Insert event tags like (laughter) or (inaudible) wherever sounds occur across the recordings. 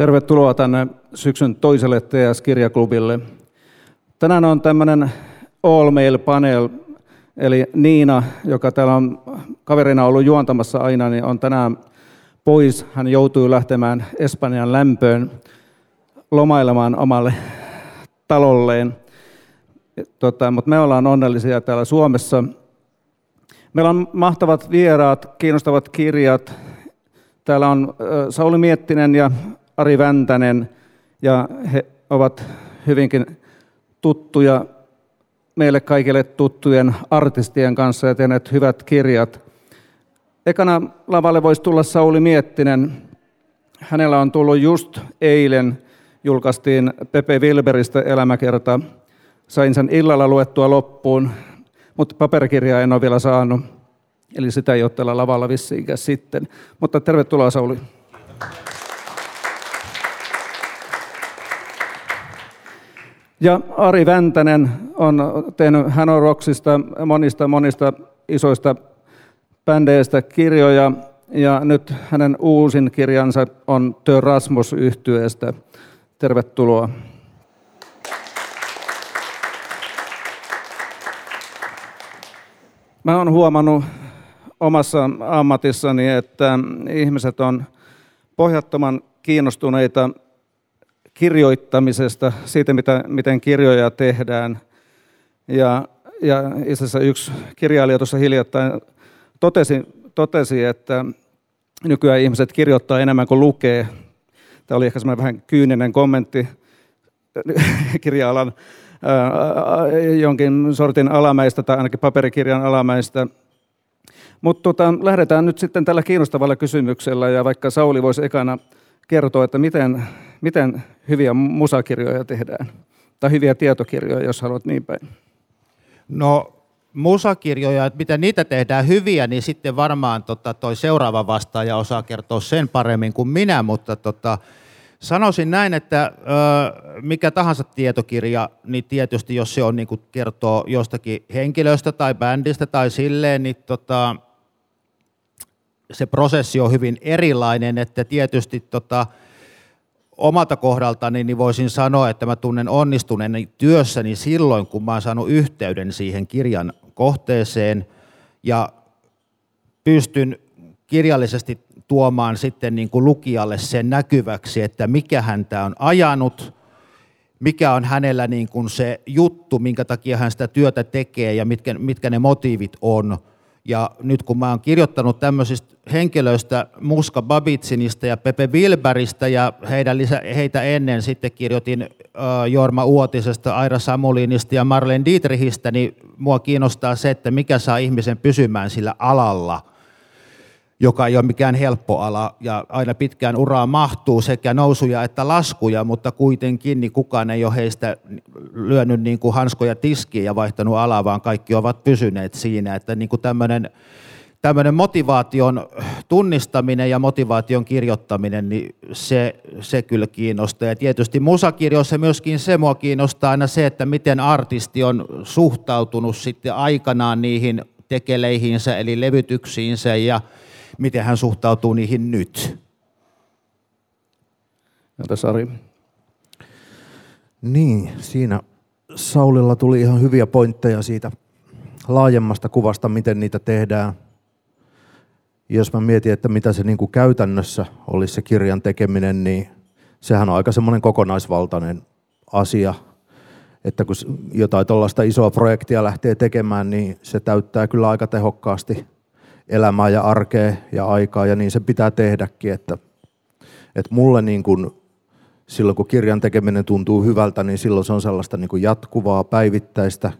Tervetuloa tänne syksyn toiselle TS-kirjaklubille. Tänään on tämmöinen All Mail Panel, eli Niina, joka täällä on kaverina ollut juontamassa aina, niin on tänään pois. Hän joutui lähtemään Espanjan lämpöön lomailemaan omalle talolleen. Tota, mutta me ollaan onnellisia täällä Suomessa. Meillä on mahtavat vieraat, kiinnostavat kirjat. Täällä on Sauli Miettinen ja Ari Väntänen, ja he ovat hyvinkin tuttuja meille kaikille tuttujen artistien kanssa ja tehneet hyvät kirjat. Ekana lavalle voisi tulla Sauli Miettinen. Hänellä on tullut just eilen, julkaistiin Pepe Wilberistä elämäkerta. Sain sen illalla luettua loppuun, mutta paperikirjaa en ole vielä saanut. Eli sitä ei ole tällä lavalla vissiinkään sitten. Mutta tervetuloa Sauli. Ja Ari Väntänen on tehnyt Hanoroksista monista monista isoista bändeistä kirjoja, ja nyt hänen uusin kirjansa on The Rasmus yhtyeestä. Tervetuloa. Mä oon huomannut omassa ammatissani, että ihmiset on pohjattoman kiinnostuneita kirjoittamisesta, siitä mitä, miten kirjoja tehdään. Ja, ja itse asiassa yksi kirjailija tuossa hiljattain totesi, totesi, että nykyään ihmiset kirjoittaa enemmän kuin lukee. Tämä oli ehkä semmoinen vähän kyyninen kommentti (laughs) kirja-alan jonkin sortin alamäistä tai ainakin paperikirjan alamäistä. Mutta tota, lähdetään nyt sitten tällä kiinnostavalla kysymyksellä ja vaikka Sauli voisi ekana kertoa, että miten, miten hyviä musakirjoja tehdään. Tai hyviä tietokirjoja, jos haluat niin päin. No musakirjoja, että miten niitä tehdään hyviä, niin sitten varmaan tota, toi seuraava vastaaja osaa kertoa sen paremmin kuin minä, mutta tota, sanoisin näin, että ö, mikä tahansa tietokirja, niin tietysti jos se on niin kuin kertoo jostakin henkilöstä tai bändistä tai silleen, niin tota, se prosessi on hyvin erilainen, että tietysti tota, omalta kohdaltani niin voisin sanoa, että mä tunnen onnistuneeni työssäni silloin, kun mä oon saanut yhteyden siihen kirjan kohteeseen ja pystyn kirjallisesti tuomaan sitten niin kuin lukijalle sen näkyväksi, että mikä häntä on ajanut, mikä on hänellä niin kuin se juttu, minkä takia hän sitä työtä tekee ja mitkä, mitkä ne motiivit on – ja nyt kun mä oon kirjoittanut tämmöisistä henkilöistä Muska Babitsinista ja Pepe Wilberistä ja heidän lisä, heitä ennen sitten kirjoitin uh, Jorma Uotisesta, Aira Samulinista ja Marlene Dietrichistä, niin mua kiinnostaa se, että mikä saa ihmisen pysymään sillä alalla – joka ei ole mikään helppo ala ja aina pitkään uraan mahtuu sekä nousuja että laskuja, mutta kuitenkin niin kukaan ei ole heistä lyönyt niin kuin hanskoja tiskiin ja vaihtanut alaa, vaan kaikki ovat pysyneet siinä, että niin kuin tämmöinen tämmöinen motivaation tunnistaminen ja motivaation kirjoittaminen, niin se, se kyllä kiinnostaa. Ja tietysti musakirjoissa myöskin se mua kiinnostaa aina se, että miten artisti on suhtautunut sitten aikanaan niihin tekeleihinsä eli levytyksiinsä ja miten hän suhtautuu niihin nyt. Entä Sari? Niin, siinä Saulilla tuli ihan hyviä pointteja siitä laajemmasta kuvasta, miten niitä tehdään. Jos mä mietin, että mitä se niin kuin käytännössä olisi se kirjan tekeminen, niin sehän on aika semmoinen kokonaisvaltainen asia. Että kun jotain tuollaista isoa projektia lähtee tekemään, niin se täyttää kyllä aika tehokkaasti – elämää ja arkea ja aikaa ja niin se pitää tehdäkin, että, että mulle niin kuin, silloin kun kirjan tekeminen tuntuu hyvältä, niin silloin se on sellaista niin kuin jatkuvaa päivittäistä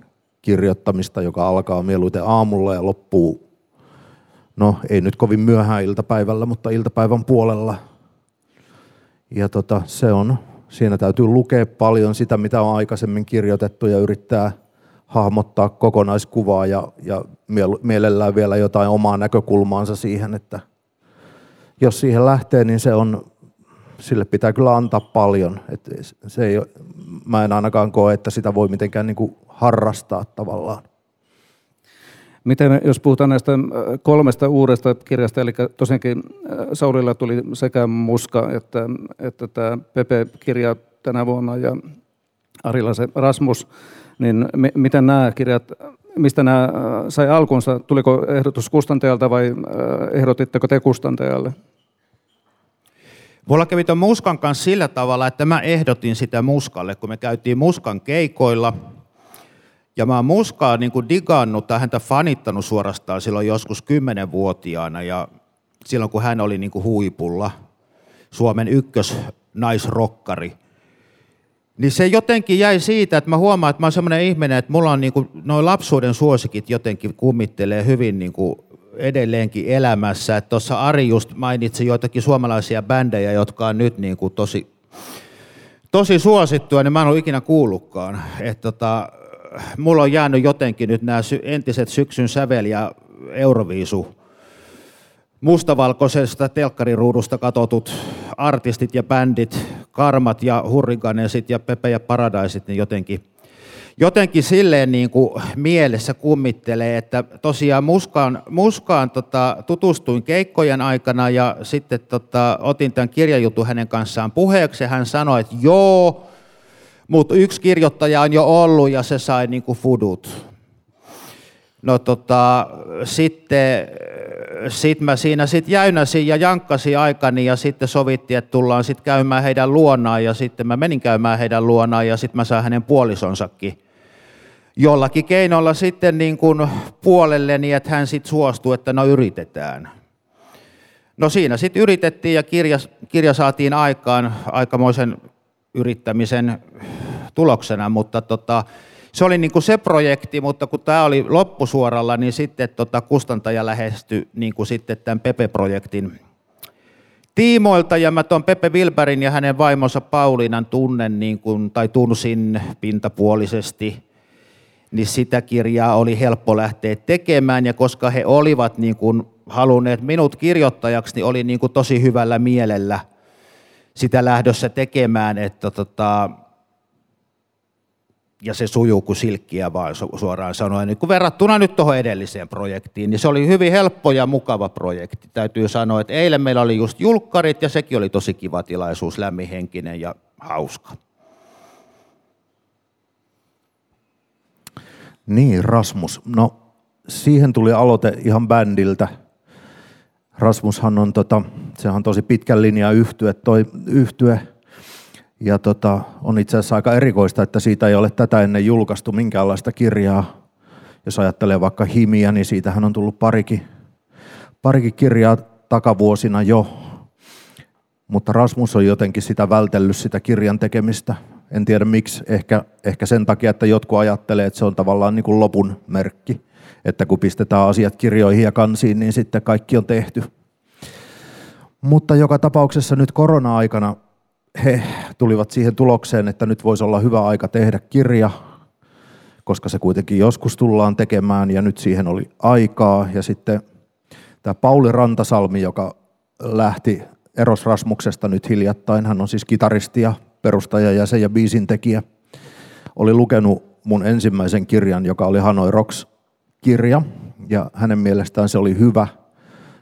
kirjoittamista, joka alkaa mieluiten aamulla ja loppuu, no ei nyt kovin myöhään iltapäivällä, mutta iltapäivän puolella. Ja tota, se on, siinä täytyy lukea paljon sitä, mitä on aikaisemmin kirjoitettu ja yrittää hahmottaa kokonaiskuvaa ja, ja mielellään vielä jotain omaa näkökulmaansa siihen, että jos siihen lähtee, niin se on, sille pitää kyllä antaa paljon. Et se ei, mä en ainakaan koe, että sitä voi mitenkään niin kuin harrastaa tavallaan. Miten, jos puhutaan näistä kolmesta uudesta kirjasta, eli tosiaankin Saulilla tuli sekä Muska että, että tämä Pepe-kirja tänä vuonna ja Arilla se Rasmus, niin miten nämä kirjat, mistä nämä sai alkunsa? Tuliko ehdotus kustantajalta vai ehdotitteko te kustantajalle? Mulla kävi tuon Muskan kanssa sillä tavalla, että mä ehdotin sitä Muskalle, kun me käytiin Muskan keikoilla. Ja mä oon Muskaa niin kuin digannut tai häntä fanittanut suorastaan silloin joskus kymmenenvuotiaana ja silloin kun hän oli niin kuin huipulla, Suomen ykkös naisrokkari. Niin se jotenkin jäi siitä, että mä huomaan, että mä oon semmoinen ihminen, että mulla on niin kuin, noin lapsuuden suosikit jotenkin kummittelee hyvin niin kuin edelleenkin elämässä. Tuossa Ari just mainitsi joitakin suomalaisia bändejä, jotka on nyt niin kuin tosi, tosi suosittuja, niin mä en ole ikinä kuullutkaan. Et tota, mulla on jäänyt jotenkin nyt nämä entiset syksyn sävel ja Euroviisu mustavalkoisesta telkkariruudusta katotut artistit ja bändit, Karmat ja Hurriganesit ja Pepe ja Paradaisit, niin jotenkin jotenkin silleen niin kuin mielessä kummittelee, että tosiaan Muskaan, Muskaan tota, tutustuin keikkojen aikana ja sitten tota, otin tämän kirjajutun hänen kanssaan puheeksi ja hän sanoi, että joo, mutta yksi kirjoittaja on jo ollut ja se sai niin kuin fudut. No tota, sitten sit mä siinä sit jäynäsin ja jankkasin aikani ja sitten sovittiin, että tullaan sitten käymään heidän luonaan ja sitten mä menin käymään heidän luonaan ja sitten mä sain hänen puolisonsakin jollakin keinolla sitten niin kuin puolelleni, että hän sitten suostui, että no yritetään. No siinä sitten yritettiin ja kirja, kirja saatiin aikaan aikamoisen yrittämisen tuloksena, mutta tota, se oli niin kuin se projekti, mutta kun tämä oli loppusuoralla, niin sitten tota kustantaja lähestyi niin kuin sitten tämän Pepe-projektin tiimoilta, ja mä tuon Pepe Wilberin ja hänen vaimonsa Pauliinan tunnen, niin kuin, tai tunsin pintapuolisesti, niin sitä kirjaa oli helppo lähteä tekemään, ja koska he olivat niin kuin halunneet minut kirjoittajaksi, niin oli niin kuin tosi hyvällä mielellä sitä lähdössä tekemään, että tota, ja se sujuu kuin silkkiä vaan suoraan sanoen. Niin kun verrattuna nyt tuohon edelliseen projektiin, niin se oli hyvin helppo ja mukava projekti. Täytyy sanoa, että eilen meillä oli just julkkarit ja sekin oli tosi kiva tilaisuus, lämminhenkinen ja hauska. Niin, Rasmus. No, siihen tuli aloite ihan bändiltä. Rasmushan on, tota, sehän on tosi pitkän linjan yhtye, toi, yhtye ja tota, on itse asiassa aika erikoista, että siitä ei ole tätä ennen julkaistu minkäänlaista kirjaa. Jos ajattelee vaikka Himiä, niin siitähän on tullut parikin, parikin kirjaa takavuosina jo. Mutta Rasmus on jotenkin sitä vältellyt sitä kirjan tekemistä. En tiedä miksi, ehkä, ehkä sen takia, että jotkut ajattelee, että se on tavallaan niin kuin lopun merkki. Että kun pistetään asiat kirjoihin ja kansiin, niin sitten kaikki on tehty. Mutta joka tapauksessa nyt korona-aikana he tulivat siihen tulokseen, että nyt voisi olla hyvä aika tehdä kirja, koska se kuitenkin joskus tullaan tekemään ja nyt siihen oli aikaa. Ja sitten tämä Pauli Rantasalmi, joka lähti Eros Rasmuksesta nyt hiljattain, hän on siis kitaristi ja perustaja, jäsen ja biisin tekijä, oli lukenut mun ensimmäisen kirjan, joka oli Hanoi Rocks-kirja, ja hänen mielestään se oli hyvä,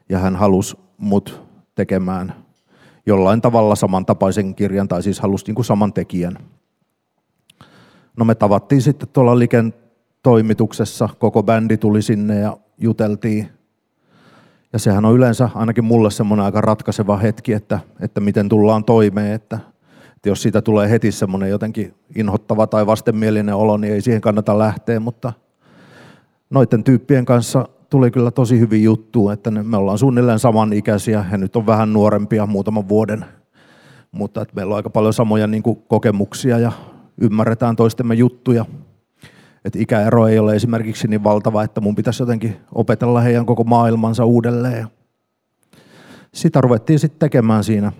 ja hän halusi mut tekemään jollain tavalla samantapaisen kirjan, tai siis halusi niin kuin saman tekijän. No me tavattiin sitten tuolla Liken toimituksessa, koko bändi tuli sinne ja juteltiin. Ja sehän on yleensä ainakin mulle semmoinen aika ratkaiseva hetki, että, että miten tullaan toimeen, että, että jos siitä tulee heti semmoinen jotenkin inhottava tai vastenmielinen olo, niin ei siihen kannata lähteä, mutta noiden tyyppien kanssa tuli kyllä tosi hyvin juttu, että me ollaan suunnilleen samanikäisiä ja nyt on vähän nuorempia muutaman vuoden, mutta että meillä on aika paljon samoja niin kuin, kokemuksia ja ymmärretään toistemme juttuja. Et ikäero ei ole esimerkiksi niin valtava, että mun pitäisi jotenkin opetella heidän koko maailmansa uudelleen. Sitä ruvettiin sitten tekemään siinä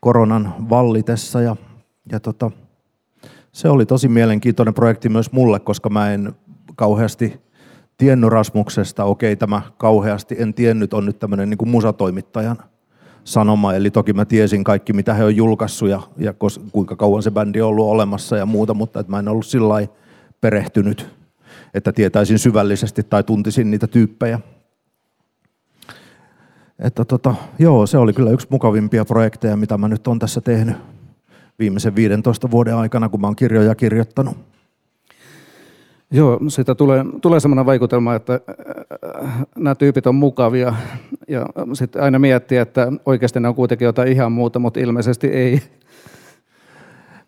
koronan vallitessa ja, ja tota, se oli tosi mielenkiintoinen projekti myös mulle, koska mä en kauheasti tiennyt Rasmuksesta, okei tämä kauheasti en tiennyt, on nyt tämmöinen niin kuin musatoimittajan sanoma, eli toki mä tiesin kaikki, mitä he on julkaissut ja, ja kuinka kauan se bändi on ollut olemassa ja muuta, mutta että mä en ollut sillä perehtynyt. että tietäisin syvällisesti tai tuntisin niitä tyyppejä. Että tota, joo, se oli kyllä yksi mukavimpia projekteja, mitä mä nyt on tässä tehnyt viimeisen 15 vuoden aikana, kun mä oon kirjoja kirjoittanut. Joo, siitä tulee, tulee sellainen vaikutelma, että äh, nämä tyypit on mukavia ja sitten aina miettii, että oikeasti ne on kuitenkin jotain ihan muuta, mutta ilmeisesti ei.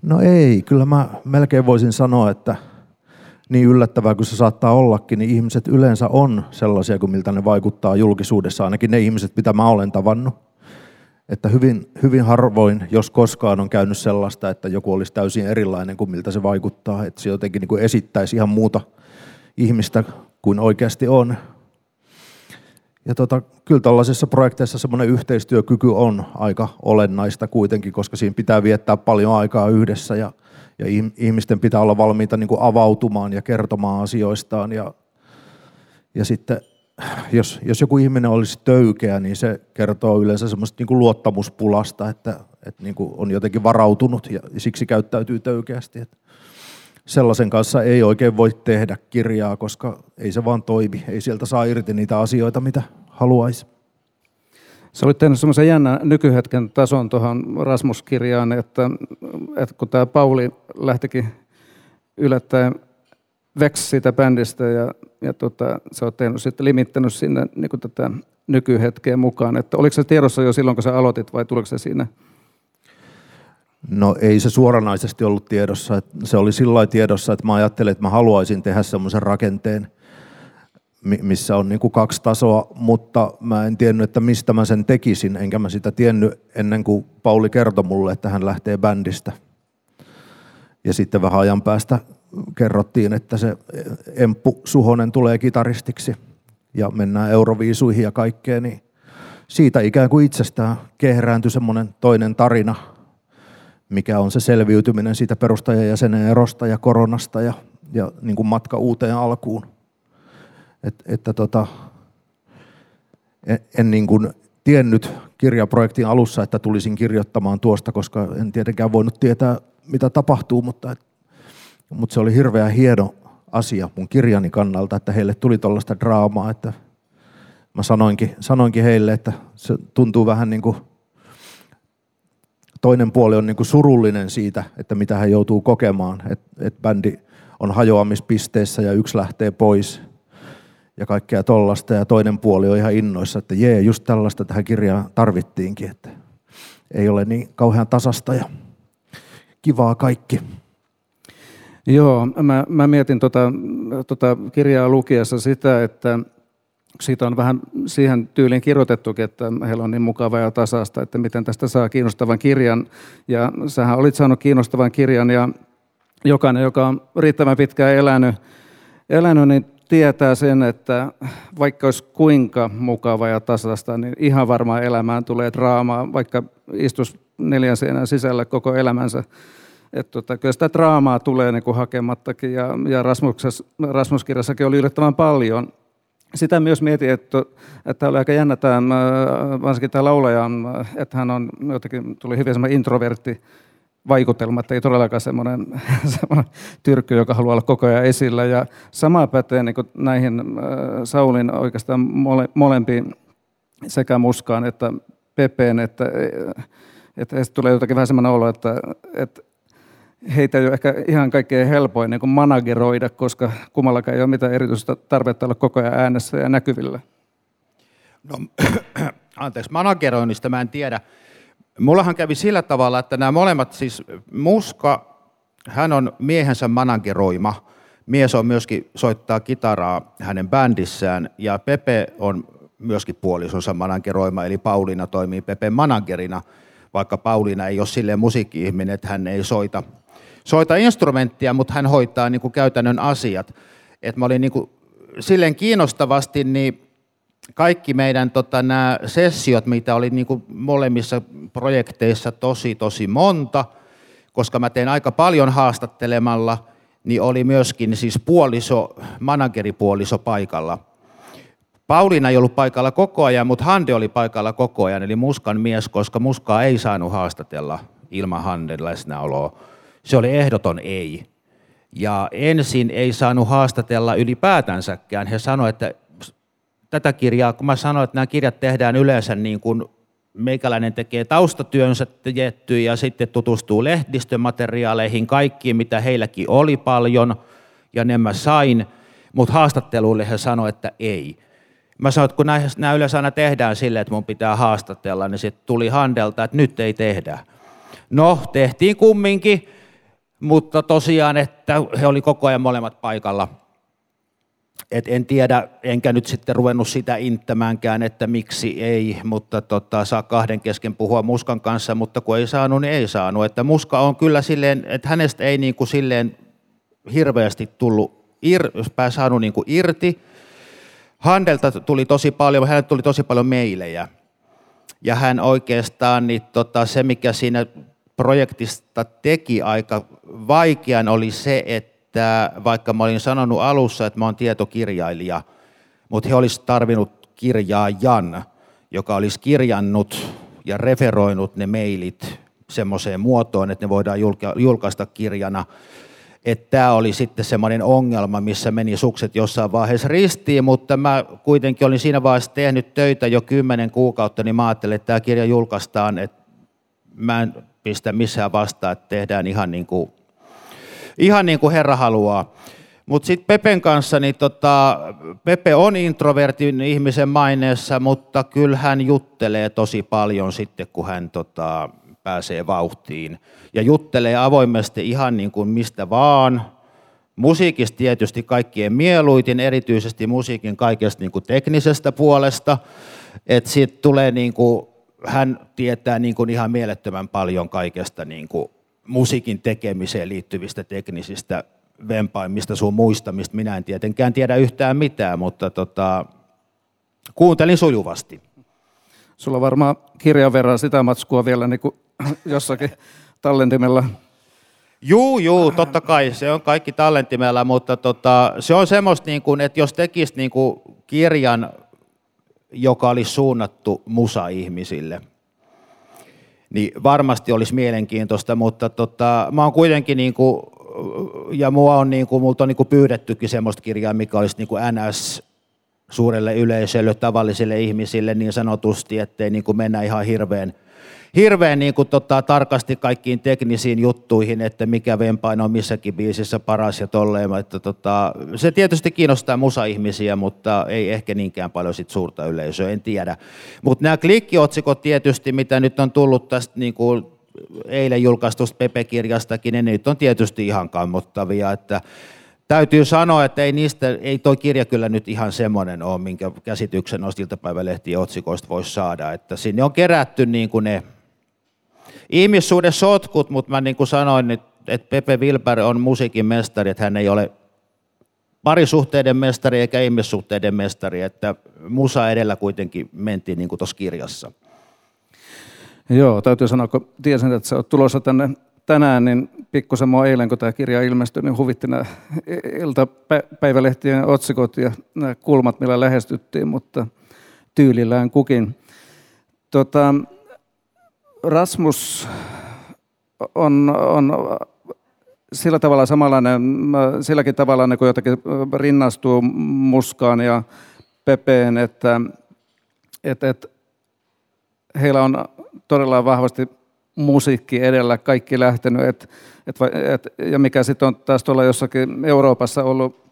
No ei, kyllä mä melkein voisin sanoa, että niin yllättävää kuin se saattaa ollakin, niin ihmiset yleensä on sellaisia kuin miltä ne vaikuttaa julkisuudessa, ainakin ne ihmiset, mitä mä olen tavannut. Että hyvin, hyvin harvoin, jos koskaan on käynyt sellaista, että joku olisi täysin erilainen kuin miltä se vaikuttaa, että se jotenkin niin kuin esittäisi ihan muuta ihmistä kuin oikeasti on. Ja tota, kyllä tällaisessa projekteissa semmoinen yhteistyökyky on aika olennaista kuitenkin, koska siinä pitää viettää paljon aikaa yhdessä ja, ja ihmisten pitää olla valmiita niin kuin avautumaan ja kertomaan asioistaan. Ja, ja sitten jos, jos joku ihminen olisi töykeä, niin se kertoo yleensä semmoista niin kuin luottamuspulasta, että, että niin kuin on jotenkin varautunut ja siksi käyttäytyy töykeästi. Että sellaisen kanssa ei oikein voi tehdä kirjaa, koska ei se vaan toimi. Ei sieltä saa irti niitä asioita, mitä haluaisi. Sä olit tehnyt semmoisen jännän nykyhetken tason tuohon Rasmus-kirjaan, että, että kun tämä Pauli lähtikin yllättäen veksi siitä bändistä ja, ja tota, sä oot tehnyt, sitten limittänyt sinne niin tätä nykyhetkeä mukaan. Että oliko se tiedossa jo silloin, kun sä aloitit vai tuliko se siinä No ei se suoranaisesti ollut tiedossa. Se oli sillä tiedossa, että mä ajattelin, että mä haluaisin tehdä semmoisen rakenteen, missä on niin kuin kaksi tasoa, mutta mä en tiennyt, että mistä mä sen tekisin, enkä mä sitä tiennyt ennen kuin Pauli kertoi mulle, että hän lähtee bändistä. Ja sitten vähän ajan päästä kerrottiin, että se Emppu Suhonen tulee kitaristiksi ja mennään Euroviisuihin ja kaikkeen, niin siitä ikään kuin itsestään kehrääntyi semmoinen toinen tarina – mikä on se selviytyminen siitä perustajajäsenen erosta ja koronasta ja, ja niin kuin matka uuteen alkuun. Et, että tota, en, en niin kuin tiennyt kirjaprojektin alussa, että tulisin kirjoittamaan tuosta, koska en tietenkään voinut tietää, mitä tapahtuu, mutta, mutta se oli hirveän hieno asia mun kirjani kannalta, että heille tuli tuollaista draamaa, että mä sanoinkin, sanoinkin heille, että se tuntuu vähän niin kuin toinen puoli on niin kuin surullinen siitä, että mitä hän joutuu kokemaan, että et bändi on hajoamispisteessä ja yksi lähtee pois ja kaikkea tollasta ja toinen puoli on ihan innoissa, että jee, just tällaista tähän kirjaan tarvittiinkin, että ei ole niin kauhean tasasta ja kivaa kaikki. Joo, mä, mä mietin tota, tota kirjaa lukiessa sitä, että siitä on vähän siihen tyyliin kirjoitettukin, että heillä on niin mukava ja tasasta, että miten tästä saa kiinnostavan kirjan. Ja sähän olit saanut kiinnostavan kirjan ja jokainen, joka on riittävän pitkään elänyt, elänyt niin tietää sen, että vaikka olisi kuinka mukava ja tasasta, niin ihan varmaan elämään tulee draamaa, vaikka istus neljän seinän sisällä koko elämänsä. Että tota, kyllä sitä draamaa tulee niin kuin hakemattakin ja, ja Rasmus-kirjassakin oli yllättävän paljon sitä myös mietin, että, että oli aika jännä tämä, varsinkin tämä laulaja, että hän on jotenkin, tuli hyvin semmoinen introvertti vaikutelma, että ei todellakaan semmoinen, (laughs) semmoinen tyrkky, joka haluaa olla koko ajan esillä. Ja sama pätee niin näihin Saulin oikeastaan mole, molempiin sekä Muskaan että Pepeen, että, että, että tulee jotakin vähän semmoinen olo, että, että heitä ei ole ehkä ihan kaikkein helpoin niin manageroida, koska kummallakaan ei ole mitään erityistä tarvetta olla koko ajan äänessä ja näkyvillä. No, (clears throat) anteeksi, manageroinnista mä en tiedä. Mullahan kävi sillä tavalla, että nämä molemmat, siis Muska, hän on miehensä manageroima. Mies on myöskin soittaa kitaraa hänen bändissään ja Pepe on myöskin puolisonsa manageroima, eli Pauliina toimii Pepen managerina, vaikka Pauliina ei ole silleen musiikki-ihminen, että hän ei soita soita instrumenttia, mutta hän hoitaa niin kuin käytännön asiat. Et mä olin niin kuin, silleen kiinnostavasti, niin kaikki meidän tota, nämä sessiot, mitä oli niin kuin molemmissa projekteissa tosi tosi monta, koska mä teen aika paljon haastattelemalla, niin oli myöskin siis puoliso, manageripuoliso paikalla. Pauliina ei ollut paikalla koko ajan, mutta Hande oli paikalla koko ajan, eli Muskan mies, koska Muskaa ei saanut haastatella ilman Handen läsnäoloa se oli ehdoton ei. Ja ensin ei saanut haastatella ylipäätänsäkään. He sanoivat, että tätä kirjaa, kun mä sanoin, että nämä kirjat tehdään yleensä niin kuin meikäläinen tekee taustatyönsä jetty ja sitten tutustuu lehdistömateriaaleihin, kaikkiin mitä heilläkin oli paljon, ja ne mä sain, mutta haastatteluille he sanoivat, että ei. Mä sanoin, että kun nämä yleensä aina tehdään silleen, että mun pitää haastatella, niin sitten tuli Handelta, että nyt ei tehdä. No, tehtiin kumminkin, mutta tosiaan, että he oli koko ajan molemmat paikalla. Et en tiedä, enkä nyt sitten ruvennut sitä inttämäänkään, että miksi ei, mutta tota, saa kahden kesken puhua Muskan kanssa, mutta kun ei saanut, niin ei saanut. Että Muska on kyllä silleen, että hänestä ei niin kuin silleen hirveästi tullut, ir, saanut niin kuin irti. Handelta tuli tosi paljon, hänelle tuli tosi paljon meilejä. Ja hän oikeastaan, niin tota, se mikä siinä projektista teki aika vaikean oli se, että vaikka mä olin sanonut alussa, että mä oon tietokirjailija, mutta he olisivat tarvinnut kirjaajan, joka olisi kirjannut ja referoinut ne mailit semmoiseen muotoon, että ne voidaan julkaista kirjana. Että tämä oli sitten semmoinen ongelma, missä meni sukset jossain vaiheessa ristiin, mutta mä kuitenkin olin siinä vaiheessa tehnyt töitä jo kymmenen kuukautta, niin mä ajattelin, että tämä kirja julkaistaan, että mä en pistä missään vastaan, että tehdään ihan niin kuin, ihan niin kuin Herra haluaa. Mutta sitten Pepen kanssa, niin tota, Pepe on introvertin ihmisen maineessa, mutta kyllä hän juttelee tosi paljon sitten, kun hän tota, pääsee vauhtiin. Ja juttelee avoimesti ihan niin kuin mistä vaan. Musiikista tietysti kaikkien mieluitin, erityisesti musiikin kaikesta niin kuin teknisestä puolesta. Että siitä tulee niin kuin hän tietää niin kuin ihan mielettömän paljon kaikesta niin kuin musiikin tekemiseen liittyvistä teknisistä vempaimista sun muista, mistä minä en tietenkään tiedä yhtään mitään, mutta tota, kuuntelin sujuvasti. Sulla on varmaan kirjan verran sitä matskua vielä niin kuin jossakin tallentimella. Juu, juu, totta kai, se on kaikki tallentimella, mutta tota, se on semmoista, niin kuin, että jos tekisit niin kuin kirjan joka olisi suunnattu musa-ihmisille. Niin varmasti olisi mielenkiintoista, mutta tota, mä oon kuitenkin niin kuin, ja mua on niin kuin, multa on niin kuin pyydettykin semmoista kirjaa, mikä olisi niin kuin NS suurelle yleisölle, tavallisille ihmisille niin sanotusti, ettei niin kuin mennä ihan hirveän – hirveän niin kuin, tota, tarkasti kaikkiin teknisiin juttuihin, että mikä vempain on missäkin biisissä paras ja tolleen. Että, tota, se tietysti kiinnostaa musa-ihmisiä, mutta ei ehkä niinkään paljon sit suurta yleisöä, en tiedä. Mutta nämä klikkiotsikot tietysti, mitä nyt on tullut tästä niin kuin eilen julkaistusta Pepe-kirjastakin, ne nyt on tietysti ihan kammottavia, että täytyy sanoa, että ei, niistä, ei toi kirja kyllä nyt ihan semmoinen ole, minkä käsityksen noista iltapäivälehtien otsikoista voisi saada. Että sinne on kerätty niin kuin ne ihmissuuden sotkut, mutta mä niin kuin sanoin, että Pepe Wilber on musiikin mestari, että hän ei ole parisuhteiden mestari eikä ihmissuhteiden mestari, että musa edellä kuitenkin mentiin niin kuin tuossa kirjassa. Joo, täytyy sanoa, kun tiesin, että sä oot tulossa tänne tänään, niin pikkusen mua eilen, kun tämä kirja ilmestyi, niin huvitti nämä iltapäivälehtien otsikot ja nämä kulmat, millä lähestyttiin, mutta tyylillään kukin. Tota, Rasmus on, on sillä tavalla samanlainen, silläkin tavalla niin kuin jotenkin rinnastuu Muskaan ja Pepeen, että, että, että heillä on todella vahvasti musiikki edellä kaikki lähtenyt. Et, et, et, ja mikä sitten on taas tuolla jossakin Euroopassa ollut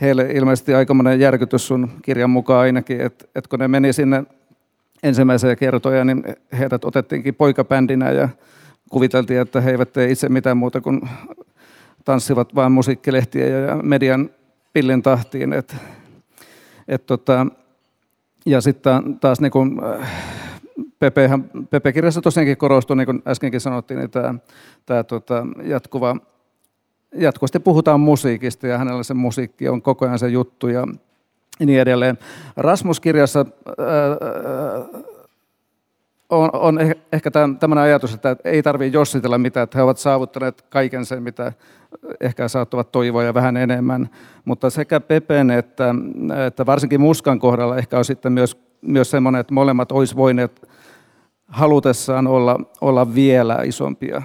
heille ilmeisesti aikamoinen järkytys sun kirjan mukaan ainakin, että et kun ne meni sinne ensimmäisiä kertoja, niin heidät otettiinkin poikabändinä ja kuviteltiin, että he eivät tee itse mitään muuta kuin tanssivat vain musiikkilehtiä ja median pillin tahtiin. Et, et tota, ja sitten taas niin kuin, Pepe, Pepe-kirjassa tosiaankin korostuu, niin kuin äskenkin sanottiin, niin tämä, tämä tota, jatkuva, jatkuvasti puhutaan musiikista ja hänellä se musiikki on koko ajan se juttu ja niin edelleen. Rasmus-kirjassa äh, on, on ehkä tämmöinen ajatus, että ei tarvitse jossitella mitään, että he ovat saavuttaneet kaiken sen, mitä ehkä saattavat toivoa ja vähän enemmän. Mutta sekä Pepen että, että varsinkin Muskan kohdalla ehkä on sitten myös, myös semmoinen, että molemmat olisi voineet halutessaan olla, olla vielä isompia.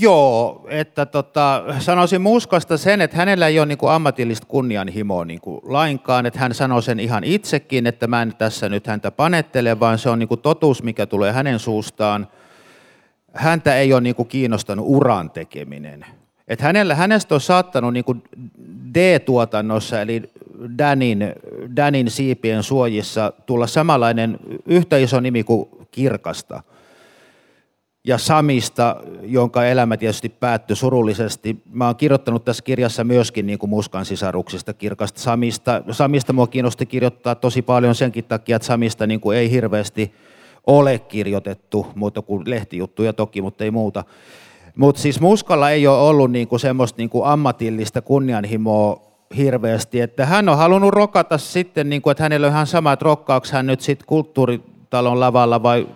Joo, että tota, sanoisin Muskasta sen, että hänellä ei ole niin kuin ammatillista kunnianhimoa niin kuin lainkaan, että hän sanoi sen ihan itsekin, että mä en tässä nyt häntä panettele, vaan se on niin kuin totuus, mikä tulee hänen suustaan. Häntä ei ole niin kuin kiinnostanut uran tekeminen. Että hänellä, hänestä on saattanut niin kuin D-tuotannossa, eli Danin, Danin siipien suojissa, tulla samanlainen yhtä iso nimi kuin Kirkasta – ja Samista, jonka elämä tietysti päättyi surullisesti. Mä oon kirjoittanut tässä kirjassa myöskin niin kuin Muskan sisaruksista, kirkasta Samista. Samista mua kiinnosti kirjoittaa tosi paljon senkin takia, että Samista niin kuin ei hirveästi ole kirjoitettu, muuta kuin lehtijuttuja toki, mutta ei muuta. Mutta siis Muskalla ei ole ollut niin kuin semmoista niin kuin ammatillista kunnianhimoa hirveästi, että hän on halunnut rokata sitten, niin kuin, että hänellä on ihan sama, että rokkaako hän nyt sitten kulttuuritalon lavalla vai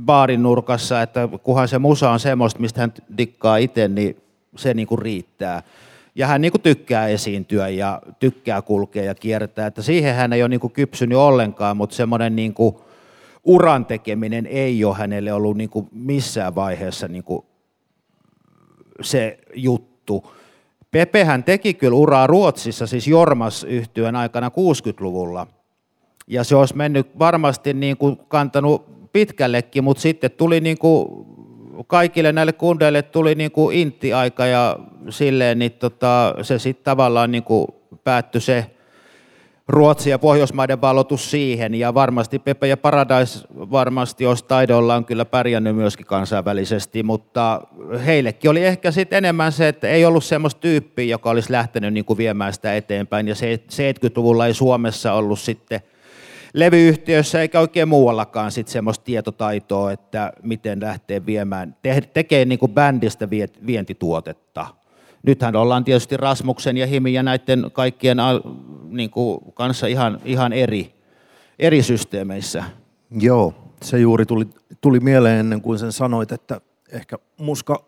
baarin nurkassa, että kunhan se musa on semmoista, mistä hän dikkaa itse, niin se niin kuin riittää. Ja hän niin kuin tykkää esiintyä ja tykkää kulkea ja kiertää, että siihen hän ei ole niin kuin kypsynyt ollenkaan, mutta semmoinen niin kuin uran tekeminen ei ole hänelle ollut niin kuin missään vaiheessa niin kuin se juttu. Pepehän teki kyllä uraa Ruotsissa, siis Jormas yhtyön aikana 60-luvulla. Ja se olisi mennyt varmasti niin kuin kantanut pitkällekin, mutta sitten tuli niin kuin kaikille näille kundeille tuli niin kuin intti-aika ja silleen, niin tota, se sitten tavallaan niin kuin päättyi se Ruotsi ja Pohjoismaiden valotus siihen, ja varmasti Pepe ja Paradise varmasti olisi taidollaan kyllä pärjännyt myöskin kansainvälisesti, mutta heillekin oli ehkä sitten enemmän se, että ei ollut semmoista tyyppiä, joka olisi lähtenyt niin kuin viemään sitä eteenpäin, ja 70-luvulla ei Suomessa ollut sitten – levyyhtiössä eikä oikein muuallakaan sit semmoista tietotaitoa, että miten lähtee viemään, te, tekee niin kuin bändistä vientituotetta. Nythän ollaan tietysti Rasmuksen ja Himin ja näiden kaikkien niin kuin kanssa ihan, ihan eri, eri systeemeissä. Joo, se juuri tuli, tuli mieleen ennen kuin sen sanoit, että ehkä muska,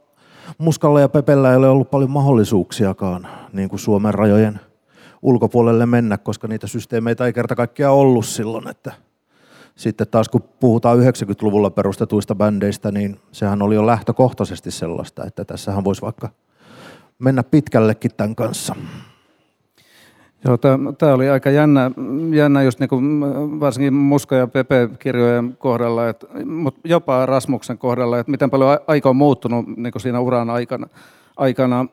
Muskalla ja Pepellä ei ole ollut paljon mahdollisuuksiakaan niin kuin Suomen rajojen ulkopuolelle mennä, koska niitä systeemeitä ei kerta kaikkiaan ollut silloin. Että sitten taas kun puhutaan 90-luvulla perustetuista bändeistä, niin sehän oli jo lähtökohtaisesti sellaista, että tässähän voisi vaikka mennä pitkällekin tämän kanssa. Joo, tämä oli aika jännä, jännä just niin kuin varsinkin Muska ja Pepe-kirjojen kohdalla, että, mutta jopa Rasmuksen kohdalla, että miten paljon aika on muuttunut niin kuin siinä uran aikana. aikana.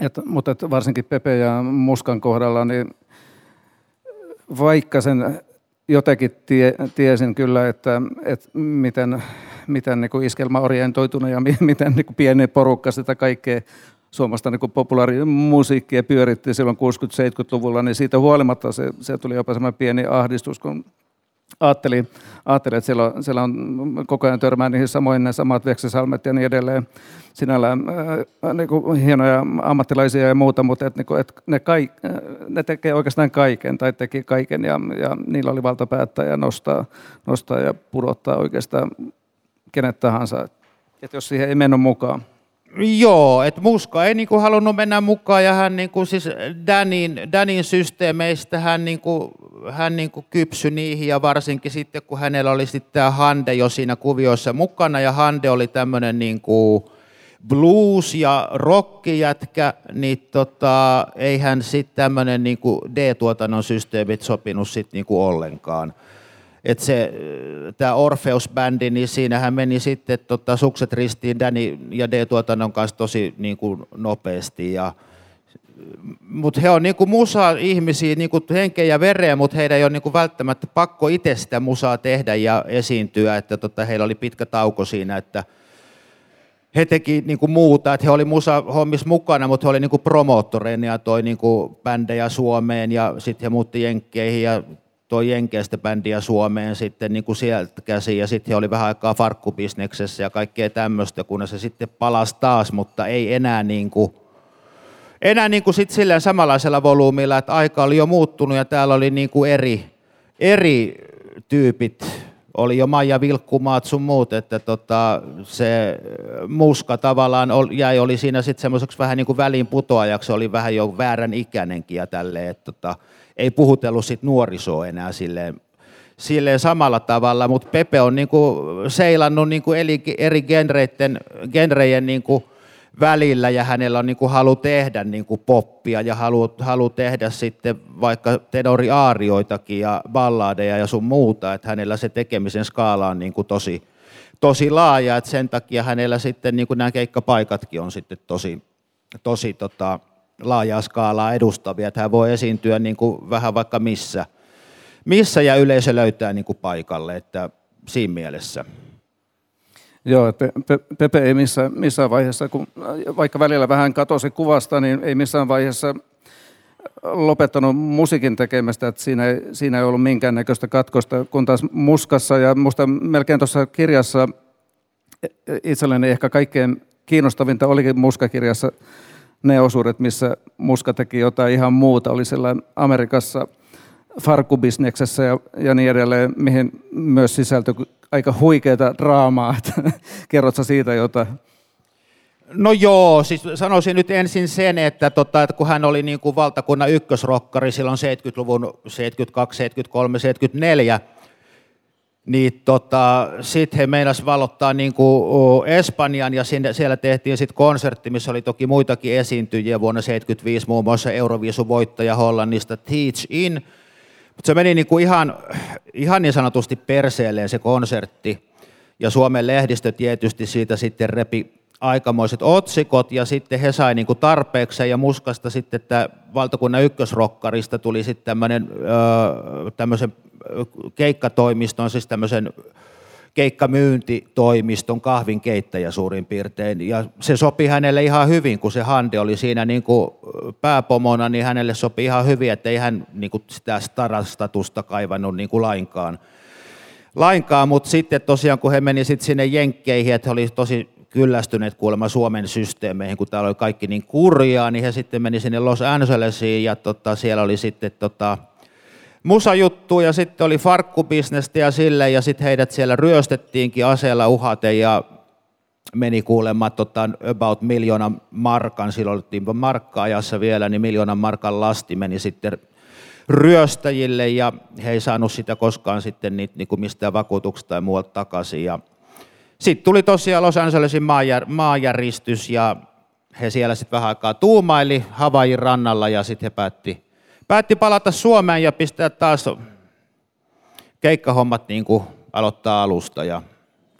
Et, mutta et varsinkin Pepe ja Muskan kohdalla, niin vaikka sen jotenkin tie, tiesin kyllä, että, että miten, miten niin iskelmäorientoitunut ja miten niin pieni porukka sitä kaikkea suomasta niin populaarimusiikkia pyöritti silloin 60-70-luvulla, niin siitä huolimatta se, se tuli jopa semmoinen pieni ahdistus, kun ajattelin, ajattelin että siellä on, siellä on koko ajan törmää niihin samoin ne samat veksisalmet ja niin edelleen. Sinällään äh, niin kuin hienoja ammattilaisia ja muuta, mutta et, niin kuin, et ne, kaik, äh, ne tekee oikeastaan kaiken tai teki kaiken ja, ja niillä oli valta päättää ja nostaa, nostaa ja pudottaa oikeastaan kenet tahansa. Et jos siihen ei mennyt mukaan. Joo, että Muska ei niinku halunnut mennä mukaan ja hän niinku, siis Danin, Danin systeemeistä hän, niinku, hän niinku kypsy niihin ja varsinkin sitten kun hänellä oli sitten tämä Hande jo siinä kuvioissa mukana ja Hande oli tämmöinen niinku blues- ja rockijätkä, niin tota, eihän sitten tämmöinen niinku D-tuotannon systeemit sopinut sitten niinku ollenkaan että se, tämä Orpheus-bändi, niin siinähän meni sitten tota, sukset ristiin Danny ja D-tuotannon kanssa tosi niin kuin nopeasti. Ja, mutta he on niin kuin musa-ihmisiä, niin kuin henkeä ja vereä, mutta heidän ei ole niin kuin välttämättä pakko itse sitä musaa tehdä ja esiintyä. Että tota, heillä oli pitkä tauko siinä, että he teki niin kuin muuta, että he oli musa-hommissa mukana, mutta he oli niin kuin promoottoreina ja toi niin kuin bändejä Suomeen ja sitten he muutti Jenkkeihin ja toi Jenkeistä bändiä Suomeen sitten niin kuin sieltä käsin ja sitten he oli vähän aikaa farkkubisneksessä ja kaikkea tämmöistä, kunnes se sitten palasi taas, mutta ei enää niin kuin, enää niin kuin sit silleen samanlaisella volyymilla, että aika oli jo muuttunut ja täällä oli niin kuin eri, eri tyypit, oli jo Maija Vilkkumaat sun muut, että tota, se muska tavallaan jäi, oli siinä sitten semmoiseksi vähän niin kuin väliin putoajaksi, oli vähän jo väärän ikäinenkin ja tälleen, että tota, ei puhutellut sit nuorisoa enää silleen, silleen samalla tavalla, mutta Pepe on niinku seilannut niinku eri genreiden, genrejen niinku välillä ja hänellä on niin kuin halu tehdä niin kuin poppia ja halu, halu tehdä sitten vaikka tenoriaarioitakin ja balladeja ja sun muuta, että hänellä se tekemisen skaala on niin kuin tosi, tosi laaja, että sen takia hänellä sitten niin nämä keikkapaikatkin on sitten tosi, tosi tota, laajaa skaalaa edustavia, että hän voi esiintyä niin kuin vähän vaikka missä, missä ja yleisö löytää niin kuin paikalle, että siinä mielessä. Joo, Pepe ei missään, missään vaiheessa, kun vaikka välillä vähän katosi kuvasta, niin ei missään vaiheessa lopettanut musiikin tekemistä, että siinä ei, siinä ei ollut minkäännäköistä katkosta, kun taas Muskassa ja musta melkein tuossa kirjassa itselleni ehkä kaikkein kiinnostavinta olikin Muskakirjassa ne osuudet, missä Muska teki jotain ihan muuta, oli sellainen Amerikassa farkubisneksessä ja, ja niin edelleen, mihin myös sisältyi aika huikeaa draamaa. (laughs) Kerrotko siitä jotain? No joo, siis sanoisin nyt ensin sen, että, tota, että kun hän oli niin kuin valtakunnan ykkösrokkari silloin 70-luvun 72, 73, 74, niin tota, sitten he meinasivat valottaa niin kuin Espanjan ja sinne, siellä tehtiin sitten konsertti, missä oli toki muitakin esiintyjiä vuonna 75, muun muassa Euroviisun voittaja Hollannista Teach In, mutta se meni niin kuin ihan, ihan niin sanotusti perseelleen se konsertti, ja Suomen lehdistö tietysti siitä sitten repi aikamoiset otsikot, ja sitten he sai niin kuin tarpeeksi, ja Muskasta sitten, että valtakunnan ykkösrokkarista tuli sitten tämmöisen keikkatoimiston, siis tämmöisen keikkamyyntitoimiston kahvinkeittäjä suurin piirtein. Ja se sopi hänelle ihan hyvin, kun se Hande oli siinä niin kuin pääpomona, niin hänelle sopi ihan hyvin, että ei hän niin kuin sitä starastatusta kaivannut niin kuin lainkaan. lainkaan. Mutta sitten tosiaan, kun he meni sitten sinne Jenkkeihin, että he oli tosi kyllästyneet kuulemma Suomen systeemeihin, kun täällä oli kaikki niin kurjaa, niin he sitten meni sinne Los Angelesiin ja tota, siellä oli sitten tota, musajuttu ja sitten oli farkkubisnestä ja sille ja sitten heidät siellä ryöstettiinkin aseella uhaten ja meni kuulemma tota, about miljoonan markan, silloin oltiin markka-ajassa vielä, niin miljoonan markan lasti meni sitten ryöstäjille ja he ei saanut sitä koskaan sitten niitä, niin kuin mistään vakuutuksesta tai muualta takaisin. Ja sitten tuli tosiaan Los Angelesin maajär, maajäristys ja he siellä sitten vähän aikaa tuumaili Havaijin rannalla ja sitten he päätti päätti palata Suomeen ja pistää taas keikkahommat niin kuin aloittaa alusta. Ja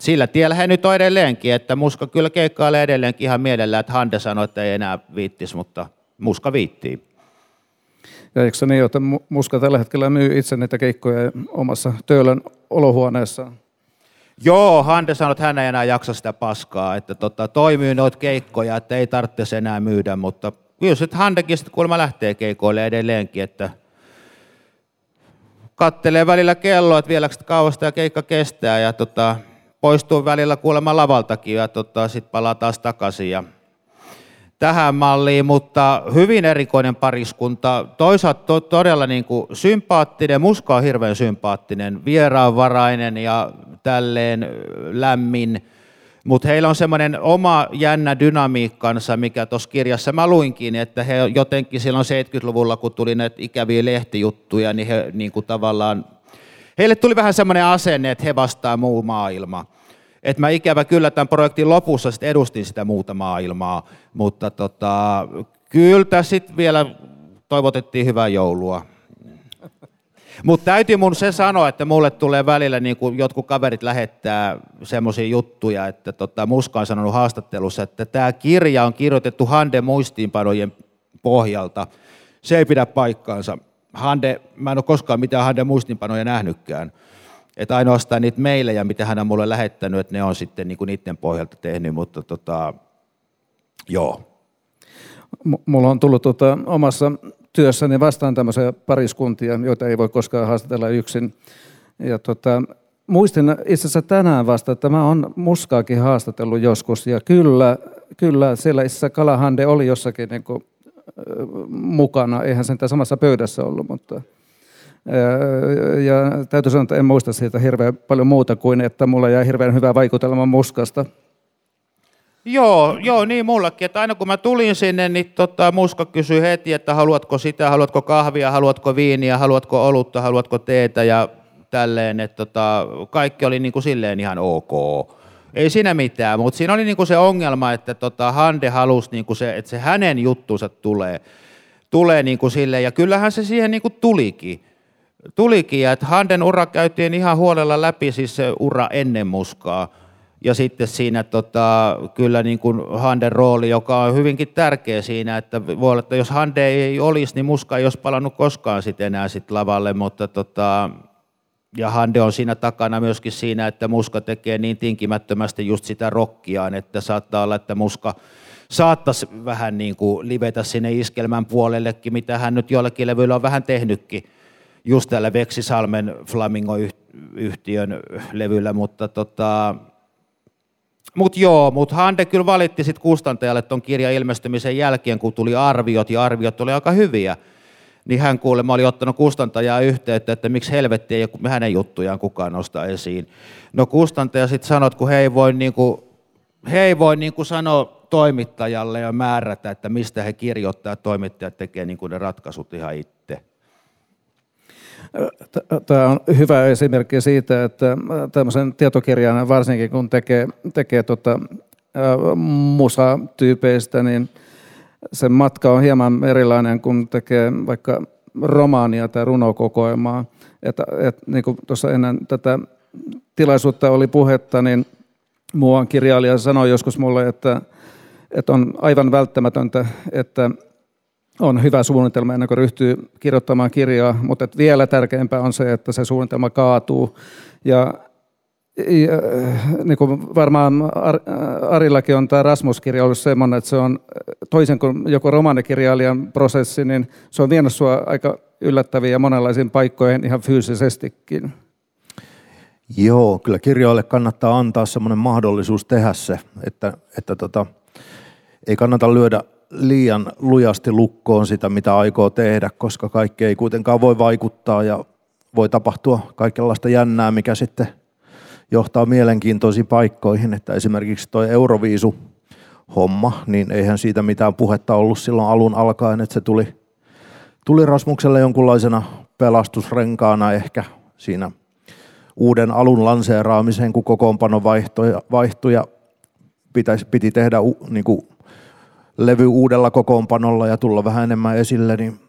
sillä tiellä he nyt on edelleenkin, että Muska kyllä keikkailee edelleenkin ihan mielellään, että Hande sanoi, että ei enää viittis, mutta Muska viittii. Ja eikö se niin, että Muska tällä hetkellä myy itse niitä keikkoja omassa Töölön olohuoneessaan? Joo, Hande sanoi, että hän ei enää jaksa sitä paskaa, että tota, toimii noita keikkoja, että ei tarvitse enää myydä, mutta kyllä sitten Handekin sitten kuulemma lähtee keikoille edelleenkin, että kattelee välillä kelloa, että vieläkö kauasta ja keikka kestää ja tota, poistuu välillä kuulemma lavaltakin ja tota, sitten palaa taas takaisin ja tähän malliin, mutta hyvin erikoinen pariskunta. Toisaalta to, todella niin kuin sympaattinen, muska on hirveän sympaattinen, vieraanvarainen ja tälleen lämmin mutta heillä on semmoinen oma jännä dynamiikkansa, mikä tuossa kirjassa mä luinkin, että he jotenkin silloin 70-luvulla, kun tuli näitä ikäviä lehtijuttuja, niin he niin kuin tavallaan, heille tuli vähän semmoinen asenne, että he vastaa muu maailma. Et mä ikävä kyllä tämän projektin lopussa sit edustin sitä muuta maailmaa, mutta tota, kyllä sitten vielä toivotettiin hyvää joulua. Mutta täytyy mun se sanoa, että mulle tulee välillä, niin kuin jotkut kaverit lähettää semmoisia juttuja, että tota, Muska on sanonut haastattelussa, että tämä kirja on kirjoitettu Hande muistiinpanojen pohjalta. Se ei pidä paikkaansa. Hande, mä en ole koskaan mitään Hande muistiinpanoja nähnytkään. Että ainoastaan niitä meilejä, mitä hän on mulle lähettänyt, että ne on sitten niin kuin niiden pohjalta tehnyt, mutta tota, joo. M- mulla on tullut tuota, omassa työssäni vastaan tämmöisiä pariskuntia, joita ei voi koskaan haastatella yksin. Ja tota, muistin itse asiassa tänään vasta, että mä oon muskaakin haastatellut joskus. Ja kyllä, kyllä siellä itse Kalahande oli jossakin niin kuin, mukana. Eihän sen samassa pöydässä ollut, mutta... Ja täytyy sanoa, että en muista siitä hirveän paljon muuta kuin, että mulla jäi hirveän hyvä vaikutelma muskasta. Joo, joo, niin mullakin, että aina kun mä tulin sinne, niin tota, Muska kysyi heti, että haluatko sitä, haluatko kahvia, haluatko viiniä, haluatko olutta, haluatko teetä ja tälleen, että tota, kaikki oli niin kuin silleen ihan ok. Ei siinä mitään, mutta siinä oli niinku se ongelma, että tota Hande halusi, niinku se, että se hänen juttunsa tulee, tulee niinku sille, ja kyllähän se siihen niinku tulikin. Tulikin, ja että Handen ura käytiin ihan huolella läpi, siis se ura ennen muskaa. Ja sitten siinä tota, kyllä niin kuin Handen rooli, joka on hyvinkin tärkeä siinä, että voi olla, että jos Hande ei olisi, niin Muska ei olisi palannut koskaan sitten enää sit lavalle, mutta tota, ja Hande on siinä takana myöskin siinä, että Muska tekee niin tinkimättömästi just sitä rokkiaan, että saattaa olla, että Muska saattaisi vähän niin kuin livetä sinne iskelmän puolellekin, mitä hän nyt jollakin levyillä on vähän tehnytkin, just tällä Veksisalmen Flamingo-yhtiön levyllä, mutta tota, mut joo, mutta Hande kyllä valitti sitten kustantajalle tuon kirjan ilmestymisen jälkeen, kun tuli arviot, ja arviot oli aika hyviä niin hän kuulemma oli ottanut kustantajaa yhteyttä, että miksi helvetti ei hänen juttujaan kukaan nostaa esiin. No kustantaja sitten sanoi, että kun he ei voi, niin kuin, he ei voi niin kuin sanoa toimittajalle ja määrätä, että mistä he kirjoittaa, toimittajat tekee niin kuin ne ratkaisut ihan itse. Tämä on hyvä esimerkki siitä, että tämmöisen tietokirjan, varsinkin kun tekee, tekee tota, musa-tyypeistä, niin – se matka on hieman erilainen, kun tekee vaikka romaania tai runokokoelmaa. Että, et, niin kuin tuossa ennen tätä tilaisuutta oli puhetta, niin muuan kirjailija sanoi joskus mulle, että, että on aivan välttämätöntä, että on hyvä suunnitelma ennen kuin ryhtyy kirjoittamaan kirjaa, mutta vielä tärkeämpää on se, että se suunnitelma kaatuu. Ja ja, niin kuin varmaan Arillakin on tämä Rasmus-kirja ollut sellainen, että se on toisen kuin joku romaanikirjailijan prosessi, niin se on vienyt sinua aika yllättäviin ja monenlaisiin paikkoihin ihan fyysisestikin. Joo, kyllä kirjoille kannattaa antaa semmoinen mahdollisuus tehdä se, että, että tota, ei kannata lyödä liian lujasti lukkoon sitä, mitä aikoo tehdä, koska kaikki ei kuitenkaan voi vaikuttaa ja voi tapahtua kaikenlaista jännää, mikä sitten johtaa mielenkiintoisiin paikkoihin, että esimerkiksi tuo Euroviisu homma, niin eihän siitä mitään puhetta ollut silloin alun alkaen, että se tuli, tuli Rasmukselle jonkunlaisena pelastusrenkaana ehkä siinä uuden alun lanseeraamiseen, kun kokoonpano vaihtui, vaihtui ja pitäisi, piti tehdä u, niin kuin levy uudella kokoonpanolla ja tulla vähän enemmän esille, niin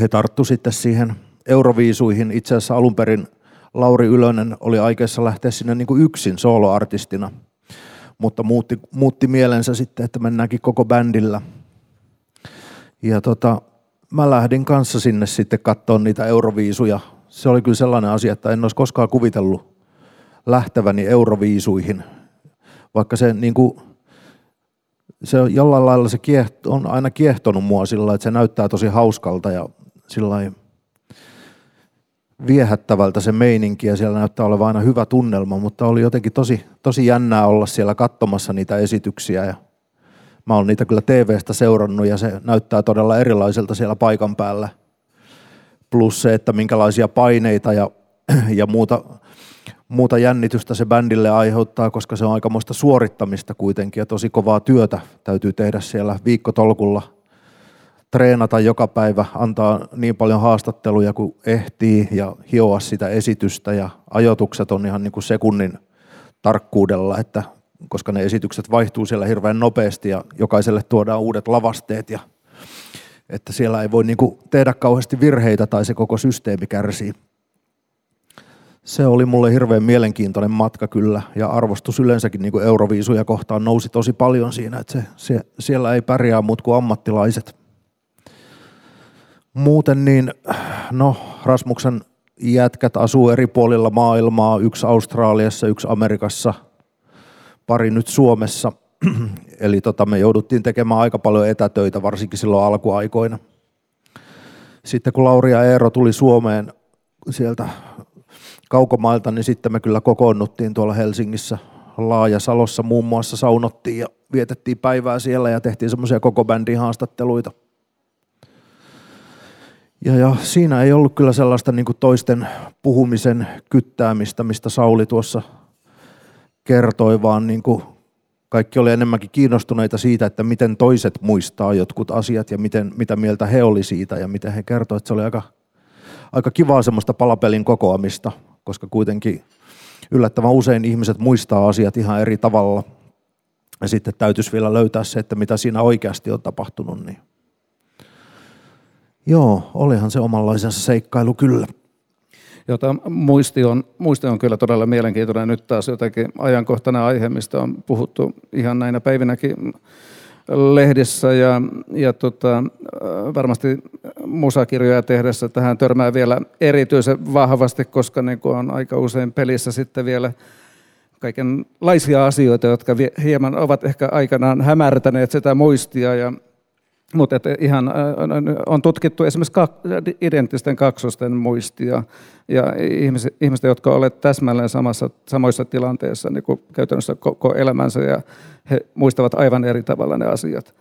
he tarttu sitten siihen Euroviisuihin. Itse asiassa alun perin Lauri Ylönen oli aikeissa lähteä sinne niin kuin yksin soloartistina, mutta muutti, muutti mielensä sitten, että mennäänkin koko bändillä. Ja tota, mä lähdin kanssa sinne sitten katsoa niitä euroviisuja. Se oli kyllä sellainen asia, että en olisi koskaan kuvitellut lähteväni euroviisuihin, vaikka se niin kuin, se on jollain lailla se kiehto, on aina kiehtonut mua sillä että se näyttää tosi hauskalta ja sillä viehättävältä se meininki ja siellä näyttää olevan aina hyvä tunnelma, mutta oli jotenkin tosi, tosi jännää olla siellä katsomassa niitä esityksiä ja mä olen niitä kyllä TVstä seurannut ja se näyttää todella erilaiselta siellä paikan päällä. Plus se, että minkälaisia paineita ja, ja muuta, muuta jännitystä se bändille aiheuttaa, koska se on aikamoista suorittamista kuitenkin ja tosi kovaa työtä täytyy tehdä siellä viikkotolkulla – treenata joka päivä, antaa niin paljon haastatteluja kuin ehtii ja hioa sitä esitystä ja ajoitukset on ihan niin kuin sekunnin tarkkuudella, että koska ne esitykset vaihtuu siellä hirveän nopeasti ja jokaiselle tuodaan uudet lavasteet ja että siellä ei voi niin kuin tehdä kauheasti virheitä tai se koko systeemi kärsii. Se oli mulle hirveän mielenkiintoinen matka kyllä ja arvostus yleensäkin niin kuin Euroviisuja kohtaan nousi tosi paljon siinä, että se, se, siellä ei pärjää muut kuin ammattilaiset – Muuten niin, no Rasmuksen jätkät asuu eri puolilla maailmaa, yksi Australiassa, yksi Amerikassa, pari nyt Suomessa. (clears throat) Eli tota, me jouduttiin tekemään aika paljon etätöitä, varsinkin silloin alkuaikoina. Sitten kun Lauri ja Eero tuli Suomeen sieltä kaukomailta, niin sitten me kyllä kokoonnuttiin tuolla Helsingissä Laajasalossa muun muassa saunottiin ja vietettiin päivää siellä ja tehtiin semmoisia koko bändin haastatteluita – ja, ja siinä ei ollut kyllä sellaista niin toisten puhumisen kyttäämistä, mistä Sauli tuossa kertoi, vaan niin kuin kaikki oli enemmänkin kiinnostuneita siitä, että miten toiset muistaa jotkut asiat ja miten, mitä mieltä he oli siitä ja miten he kertoivat, se oli aika, aika kivaa semmoista palapelin kokoamista, koska kuitenkin yllättävän usein ihmiset muistaa asiat ihan eri tavalla. Ja sitten täytyisi vielä löytää se, että mitä siinä oikeasti on tapahtunut. Niin. Joo, olihan se omanlaisensa seikkailu kyllä. Jota muisti on, muisti on kyllä todella mielenkiintoinen. Nyt taas jotenkin ajankohtainen aihe, mistä on puhuttu ihan näinä päivinäkin lehdissä ja, ja tota, varmasti musakirjoja tehdessä. Tähän törmää vielä erityisen vahvasti, koska niin on aika usein pelissä sitten vielä kaikenlaisia asioita, jotka hieman ovat ehkä aikanaan hämärtäneet sitä muistia ja mutta ihan on tutkittu esimerkiksi identtisten kaksosten muistia ja ihmisten, jotka ovat täsmälleen samassa, samoissa tilanteissa niin kuin käytännössä koko elämänsä ja he muistavat aivan eri tavalla ne asiat.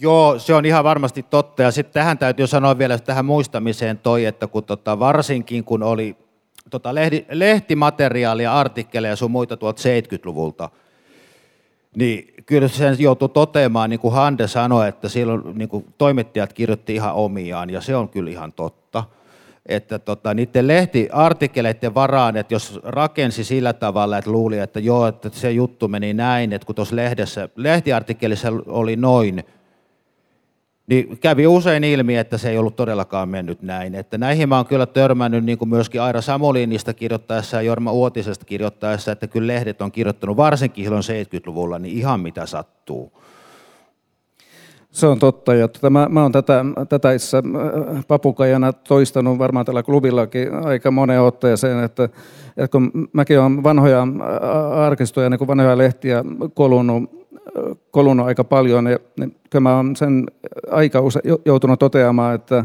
Joo, se on ihan varmasti totta. Ja sitten tähän täytyy sanoa vielä tähän muistamiseen toi, että kun tota, varsinkin kun oli tota, lehti, lehtimateriaalia, artikkeleja ja sun muita tuolta 70-luvulta, niin kyllä sen joutui toteamaan, niin kuin Hande sanoi, että silloin niin kuin toimittajat kirjoitti ihan omiaan, ja se on kyllä ihan totta. Että tota, niiden lehtiartikkeleiden varaan, että jos rakensi sillä tavalla, että luuli, että joo, että se juttu meni näin, että kun tuossa lehdessä, lehtiartikkelissa oli noin, niin kävi usein ilmi, että se ei ollut todellakaan mennyt näin. Että näihin mä oon kyllä törmännyt niin kuin myöskin Aira Samolinista kirjoittaessa ja Jorma Uotisesta kirjoittaessa, että kyllä lehdet on kirjoittanut varsinkin silloin 70-luvulla niin ihan mitä sattuu. Se on totta, ja tota, mä, mä oon tätä, tätä itse äh, papukajana toistanut varmaan tällä klubillakin aika moneen otteeseen, että, että kun mäkin olen vanhoja äh, arkistoja, niin kuin vanhoja lehtiä kolunut kolunut aika paljon. Ja niin kyllä mä olen sen aika usein joutunut toteamaan, että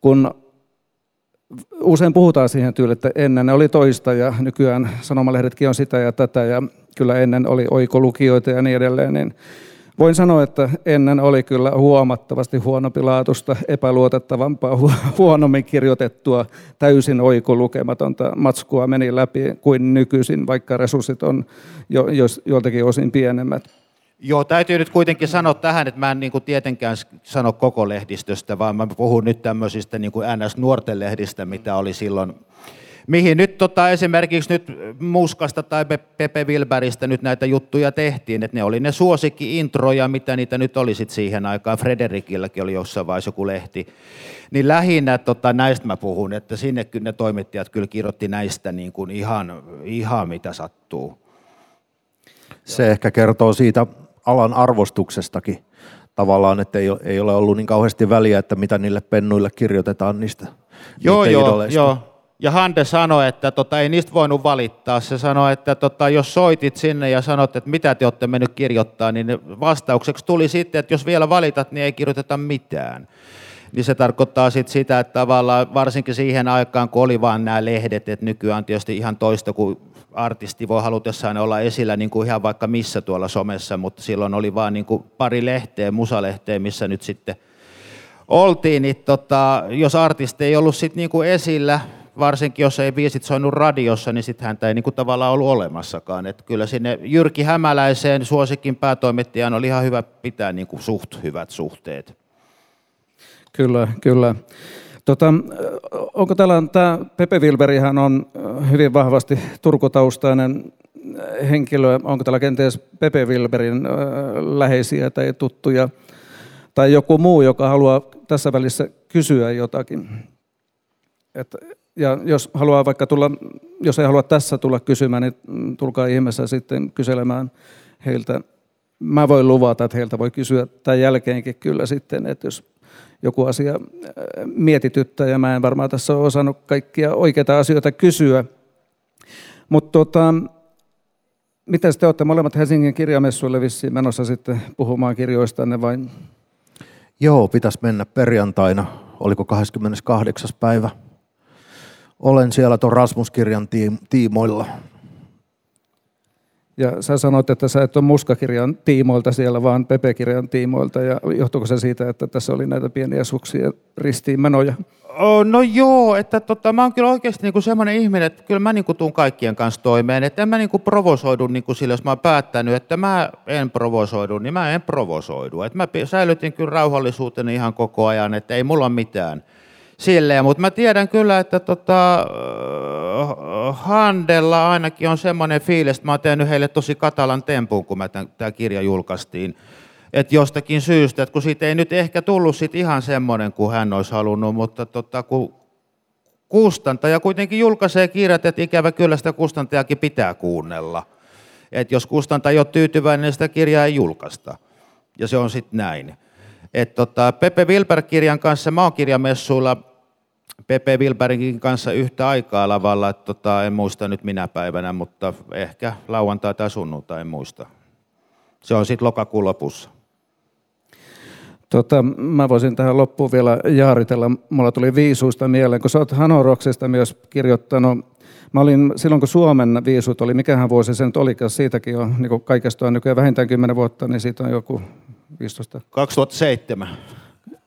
kun usein puhutaan siihen tyyliin, että ennen ne oli toista ja nykyään sanomalehdetkin on sitä ja tätä ja kyllä ennen oli oikolukijoita ja niin edelleen, niin voin sanoa, että ennen oli kyllä huomattavasti huonompi laatusta, epäluotettavampaa, huonommin kirjoitettua, täysin oikolukematonta matskua meni läpi kuin nykyisin, vaikka resurssit on jo, jos, joiltakin osin pienemmät. Joo, täytyy nyt kuitenkin sanoa tähän, että mä en niin kuin tietenkään sano koko lehdistöstä, vaan mä puhun nyt tämmöisistä niin kuin NS-nuorten lehdistä, mitä oli silloin, mihin nyt tota, esimerkiksi nyt Muskasta tai Pepe Wilberistä nyt näitä juttuja tehtiin, että ne oli ne suosikki-introja, mitä niitä nyt oli sit siihen aikaan, Frederikilläkin oli jossain vaiheessa joku lehti, niin lähinnä tota, näistä mä puhun, että sinne kyllä ne toimittajat kyllä kirjoitti näistä niin kuin ihan, ihan mitä sattuu. Se ehkä kertoo siitä alan arvostuksestakin tavallaan, että ei, ei ole ollut niin kauheasti väliä, että mitä niille pennuille kirjoitetaan niistä Joo, joo, idoleista. joo. Ja Hande sanoi, että tota, ei niistä voinut valittaa. Se sanoi, että tota, jos soitit sinne ja sanot, että mitä te olette mennyt kirjoittaa, niin vastaukseksi tuli sitten, että jos vielä valitat, niin ei kirjoiteta mitään. Niin se tarkoittaa sit sitä, että tavallaan varsinkin siihen aikaan, kun oli vain nämä lehdet, että nykyään tietysti ihan toista kuin artisti voi halutessaan olla esillä niin kuin ihan vaikka missä tuolla somessa, mutta silloin oli vain niin pari lehteä, musalehteä, missä nyt sitten oltiin, niin tota, jos artisti ei ollut sitten niin kuin esillä, varsinkin jos ei biisit soinut radiossa, niin sitten häntä ei niin kuin tavallaan ollut olemassakaan. Et kyllä sinne Jyrki Hämäläiseen suosikin päätoimittajan oli ihan hyvä pitää niin kuin suht hyvät suhteet. Kyllä, kyllä. Tota, onko täällä, tämä Pepe Wilberihän on hyvin vahvasti turkotaustainen henkilö. Onko täällä kenties Pepe Wilberin läheisiä tai tuttuja tai joku muu, joka haluaa tässä välissä kysyä jotakin? Et, ja jos haluaa vaikka tulla, jos ei halua tässä tulla kysymään, niin tulkaa ihmeessä sitten kyselemään heiltä. Mä voin luvata, että heiltä voi kysyä tämän jälkeenkin kyllä sitten, että jos joku asia äh, mietityttää ja mä en varmaan tässä ole osannut kaikkia oikeita asioita kysyä. Mutta tota, miten te olette molemmat Helsingin kirjamessuille vissiin menossa sitten puhumaan kirjoistanne vai? Joo, pitäisi mennä perjantaina, oliko 28. päivä. Olen siellä tuon Rasmus-kirjan tiimoilla ja sä sanoit, että sä et ole muskakirjan tiimoilta siellä, vaan Pepe-kirjan tiimoilta. Ja johtuuko se siitä, että tässä oli näitä pieniä suksia ristiinmenoja? Oh, no joo, että tota, mä oon kyllä oikeasti niinku semmoinen ihminen, että kyllä mä niinku tuun kaikkien kanssa toimeen. Että en mä niinku provosoidu niinku sille, jos mä oon päättänyt, että mä en provosoidu, niin mä en provosoidu. Että mä säilytin kyllä rauhallisuuteni ihan koko ajan, että ei mulla mitään silleen, mutta mä tiedän kyllä, että tota, Handella ainakin on semmoinen fiilis, että mä oon tehnyt heille tosi katalan tempun, kun tämä kirja julkaistiin. Että jostakin syystä, että kun siitä ei nyt ehkä tullut sit ihan semmoinen kuin hän olisi halunnut, mutta tota, kun kustantaja kuitenkin julkaisee kirjat, että ikävä kyllä sitä kustantajakin pitää kuunnella. Että jos kustantaja ole tyytyväinen, niin sitä kirjaa ei julkaista. Ja se on sitten näin. Et tota, Pepe Wilberg-kirjan kanssa, mä oon kirjamessuilla Pepe Wilbergin kanssa yhtä aikaa lavalla, että tota, en muista nyt minä päivänä, mutta ehkä lauantai tai sunnuntai, en muista. Se on sitten lokakuun lopussa. Tota, mä voisin tähän loppuun vielä jaaritella. Mulla tuli viisuista mieleen, kun sä oot Hanoroksesta myös kirjoittanut. Mä olin silloin, kun Suomen viisut oli, mikähän vuosi se nyt olikaan, siitäkin on niin kaikesta on nykyään vähintään 10 vuotta, niin siitä on joku 15. 2007.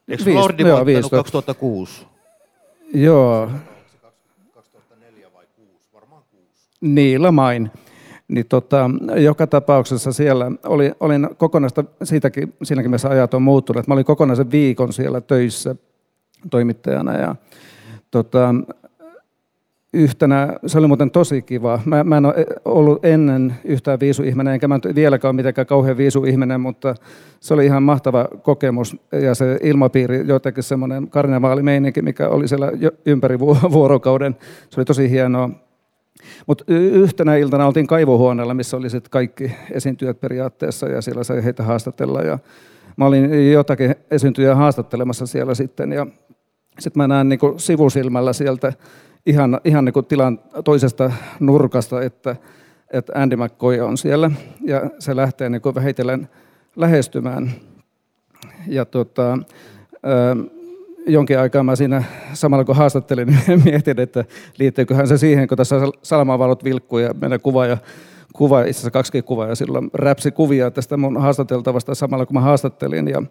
Eikö Viis, Lordi joo, 2006? Joo. 2004 vai 6? Varmaan 6. Niin, Lamain. Niin tota, joka tapauksessa siellä oli, olin kokonaista, siitäkin, siinäkin mielessä ajat on muuttunut, mä olin kokonaisen viikon siellä töissä toimittajana ja tota, yhtenä, se oli muuten tosi kiva. Mä, mä en ole ollut ennen yhtään viisuihminen, enkä mä vieläkään ole mitenkään kauhean viisuihminen, mutta se oli ihan mahtava kokemus. Ja se ilmapiiri, jotenkin semmoinen karnevaalimeininki, mikä oli siellä ympäri vuorokauden, se oli tosi hienoa. Mutta yhtenä iltana oltiin kaivohuoneella, missä oli sitten kaikki esiintyjät periaatteessa, ja siellä sai heitä haastatella. Ja mä olin jotakin esiintyjää haastattelemassa siellä sitten, ja sitten mä näen niin sivusilmällä sieltä ihan, ihan niin kuin tilan toisesta nurkasta, että, että Andy McCoy on siellä ja se lähtee niin kuin vähitellen lähestymään. Ja tota, jonkin aikaa mä siinä samalla kun haastattelin, (laughs) niin mietin, että liittyyköhän se siihen, kun tässä salamavalot vilkkuu ja meidän kuva ja kuva, itse asiassa kaksi kuvaa, ja silloin räpsi kuvia tästä mun haastateltavasta samalla kun mä haastattelin. Ja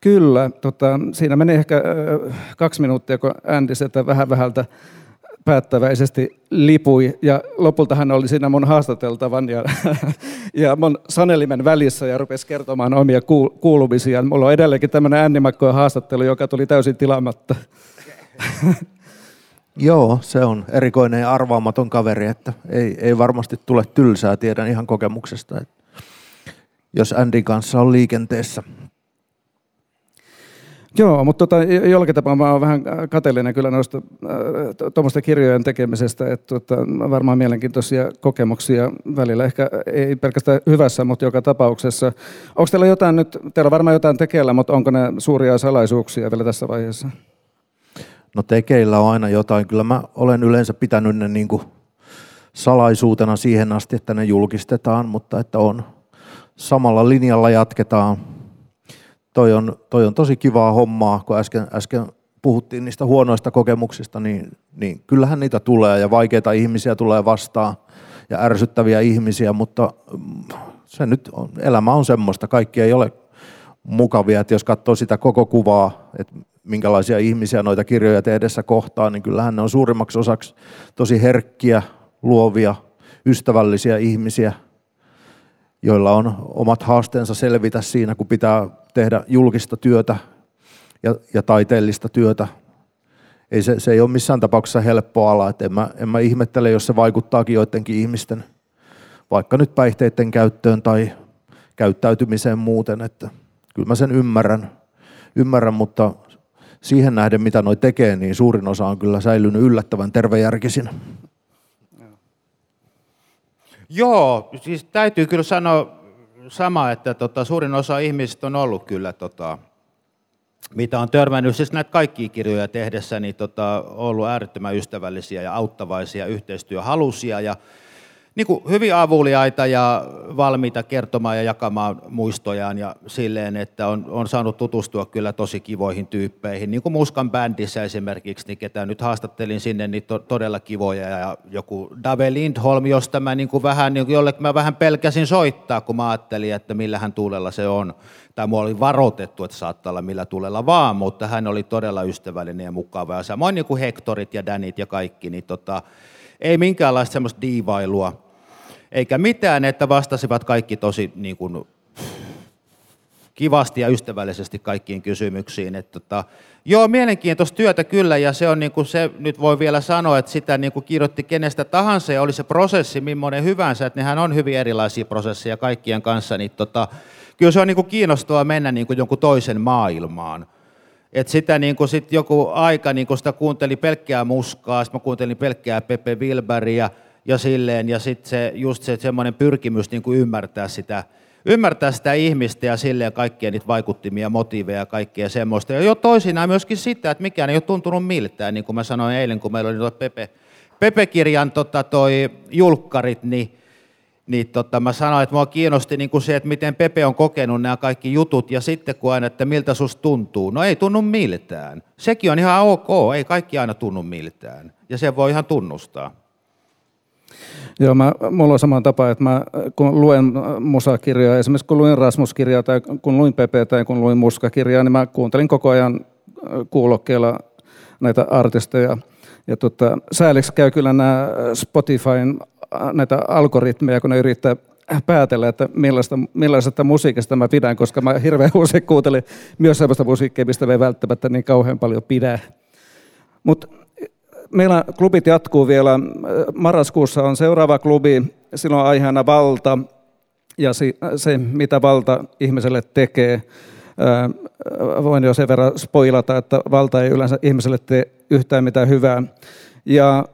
kyllä, tota, siinä meni ehkä kaksi minuuttia, kun Andy sieltä vähän vähältä päättäväisesti lipui ja lopulta hän oli siinä mun haastateltavan ja, (laughs) ja mun sanelimen välissä ja rupesi kertomaan omia kuulumisia. Mulla on edelleenkin tämmöinen ännimakkojen haastattelu, joka tuli täysin tilaamatta. (laughs) Joo, se on erikoinen ja arvaamaton kaveri, että ei, ei varmasti tule tylsää, tiedän ihan kokemuksesta. Että jos Andin kanssa on liikenteessä, Joo, mutta tota, jollakin tapaa mä oon vähän kateellinen kyllä noista äh, tuommoista kirjojen tekemisestä, että tota, varmaan mielenkiintoisia kokemuksia välillä, ehkä ei pelkästään hyvässä, mutta joka tapauksessa. Onko teillä jotain nyt, teillä on varmaan jotain tekeillä, mutta onko ne suuria salaisuuksia vielä tässä vaiheessa? No tekeillä on aina jotain. Kyllä mä olen yleensä pitänyt ne niin kuin salaisuutena siihen asti, että ne julkistetaan, mutta että on samalla linjalla jatketaan toi on, toi on tosi kivaa hommaa, kun äsken, äsken puhuttiin niistä huonoista kokemuksista, niin, niin kyllähän niitä tulee ja vaikeita ihmisiä tulee vastaan ja ärsyttäviä ihmisiä, mutta mm, se nyt on, elämä on semmoista, kaikki ei ole mukavia, että jos katsoo sitä koko kuvaa, että minkälaisia ihmisiä noita kirjoja tehdessä kohtaa, niin kyllähän ne on suurimmaksi osaksi tosi herkkiä, luovia, ystävällisiä ihmisiä, joilla on omat haasteensa selvitä siinä, kun pitää tehdä julkista työtä ja, ja taiteellista työtä. Ei se, se ei ole missään tapauksessa helppo ala. Et en, mä, en mä ihmettele, jos se vaikuttaakin joidenkin ihmisten, vaikka nyt päihteiden käyttöön tai käyttäytymiseen muuten. Että kyllä mä sen ymmärrän, ymmärrän, mutta siihen nähden, mitä noi tekee, niin suurin osa on kyllä säilynyt yllättävän tervejärkisin. Joo, siis täytyy kyllä sanoa sama, että tota, suurin osa ihmisistä on ollut kyllä, tota, mitä on törmännyt, siis näitä kaikkia kirjoja tehdessä, niin tota, ollut äärettömän ystävällisiä ja auttavaisia, yhteistyöhalusia ja niin kuin hyvin avuliaita ja valmiita kertomaan ja jakamaan muistojaan ja silleen, että on, on saanut tutustua kyllä tosi kivoihin tyyppeihin. Niin kuin Muskan bändissä esimerkiksi, niin ketä nyt haastattelin sinne, niin to, todella kivoja. Ja joku Dave Lindholm, josta mä niin kuin vähän, niin kuin jolle mä vähän pelkäsin soittaa, kun mä ajattelin, että millähän tuulella se on. Tai mua oli varoitettu, että saattaa olla millä tuulella vaan, mutta hän oli todella ystävällinen ja mukava. Ja samoin niin kuin Hektorit ja Danit ja kaikki, niin tota, ei minkäänlaista semmoista diivailua, eikä mitään, että vastasivat kaikki tosi niin kuin, kivasti ja ystävällisesti kaikkiin kysymyksiin. Et tota, joo, mielenkiintoista työtä kyllä, ja se on niin kuin se, nyt voi vielä sanoa, että sitä niin kuin kirjoitti kenestä tahansa, ja oli se prosessi millainen hyvänsä, että nehän on hyvin erilaisia prosesseja kaikkien kanssa, niin tota, kyllä se on niin kuin kiinnostavaa mennä niin kuin jonkun toisen maailmaan. Et sitä niin kuin sit joku aika niin kuin sitä kuunteli pelkkää muskaa, sitten kuuntelin pelkkää Pepe Wilberia ja silleen, ja sitten se, just se semmoinen pyrkimys niin kuin ymmärtää sitä, ymmärtää sitä ihmistä ja silleen kaikkia niitä vaikuttimia, motiiveja ja kaikkea semmoista. Ja jo toisinaan myöskin sitä, että mikään ei ole tuntunut miltään, niin kuin mä sanoin eilen, kun meillä oli Pepe, Pepe-kirjan tota, toi julkkarit, niin niin tota, mä sanoin, että mua kiinnosti niin kuin se, että miten Pepe on kokenut nämä kaikki jutut, ja sitten kun aina, että miltä susta tuntuu. No ei tunnu miltään. Sekin on ihan ok, ei kaikki aina tunnu miltään. Ja se voi ihan tunnustaa. Joo, mä, mulla on sama tapa, että mä kun luen musakirjaa, esimerkiksi kun luin Rasmus-kirjaa tai kun luin Pepe tai kun luin muskakirjaa, niin mä kuuntelin koko ajan kuulokkeella näitä artisteja. Ja tota, sääliksi käy kyllä nämä Spotifyn näitä algoritmeja, kun ne yrittää päätellä, että millaista, millaisesta musiikista mä pidän, koska mä hirveän (laughs) usein kuuntelin myös sellaista musiikkia, mistä me ei välttämättä niin kauhean paljon pidä. Mutta meillä klubit jatkuu vielä. Marraskuussa on seuraava klubi, silloin aiheena valta ja se, mitä valta ihmiselle tekee. Voin jo sen verran spoilata, että valta ei yleensä ihmiselle tee yhtään mitään hyvää. Ja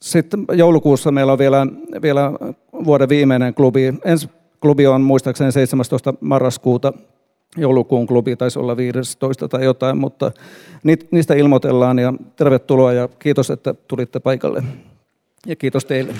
sitten joulukuussa meillä on vielä, vielä vuoden viimeinen klubi. Ensi klubi on muistaakseni 17. marraskuuta. Joulukuun klubi taisi olla 15 tai jotain, mutta niistä ilmoitellaan ja tervetuloa ja kiitos, että tulitte paikalle. Ja kiitos teille.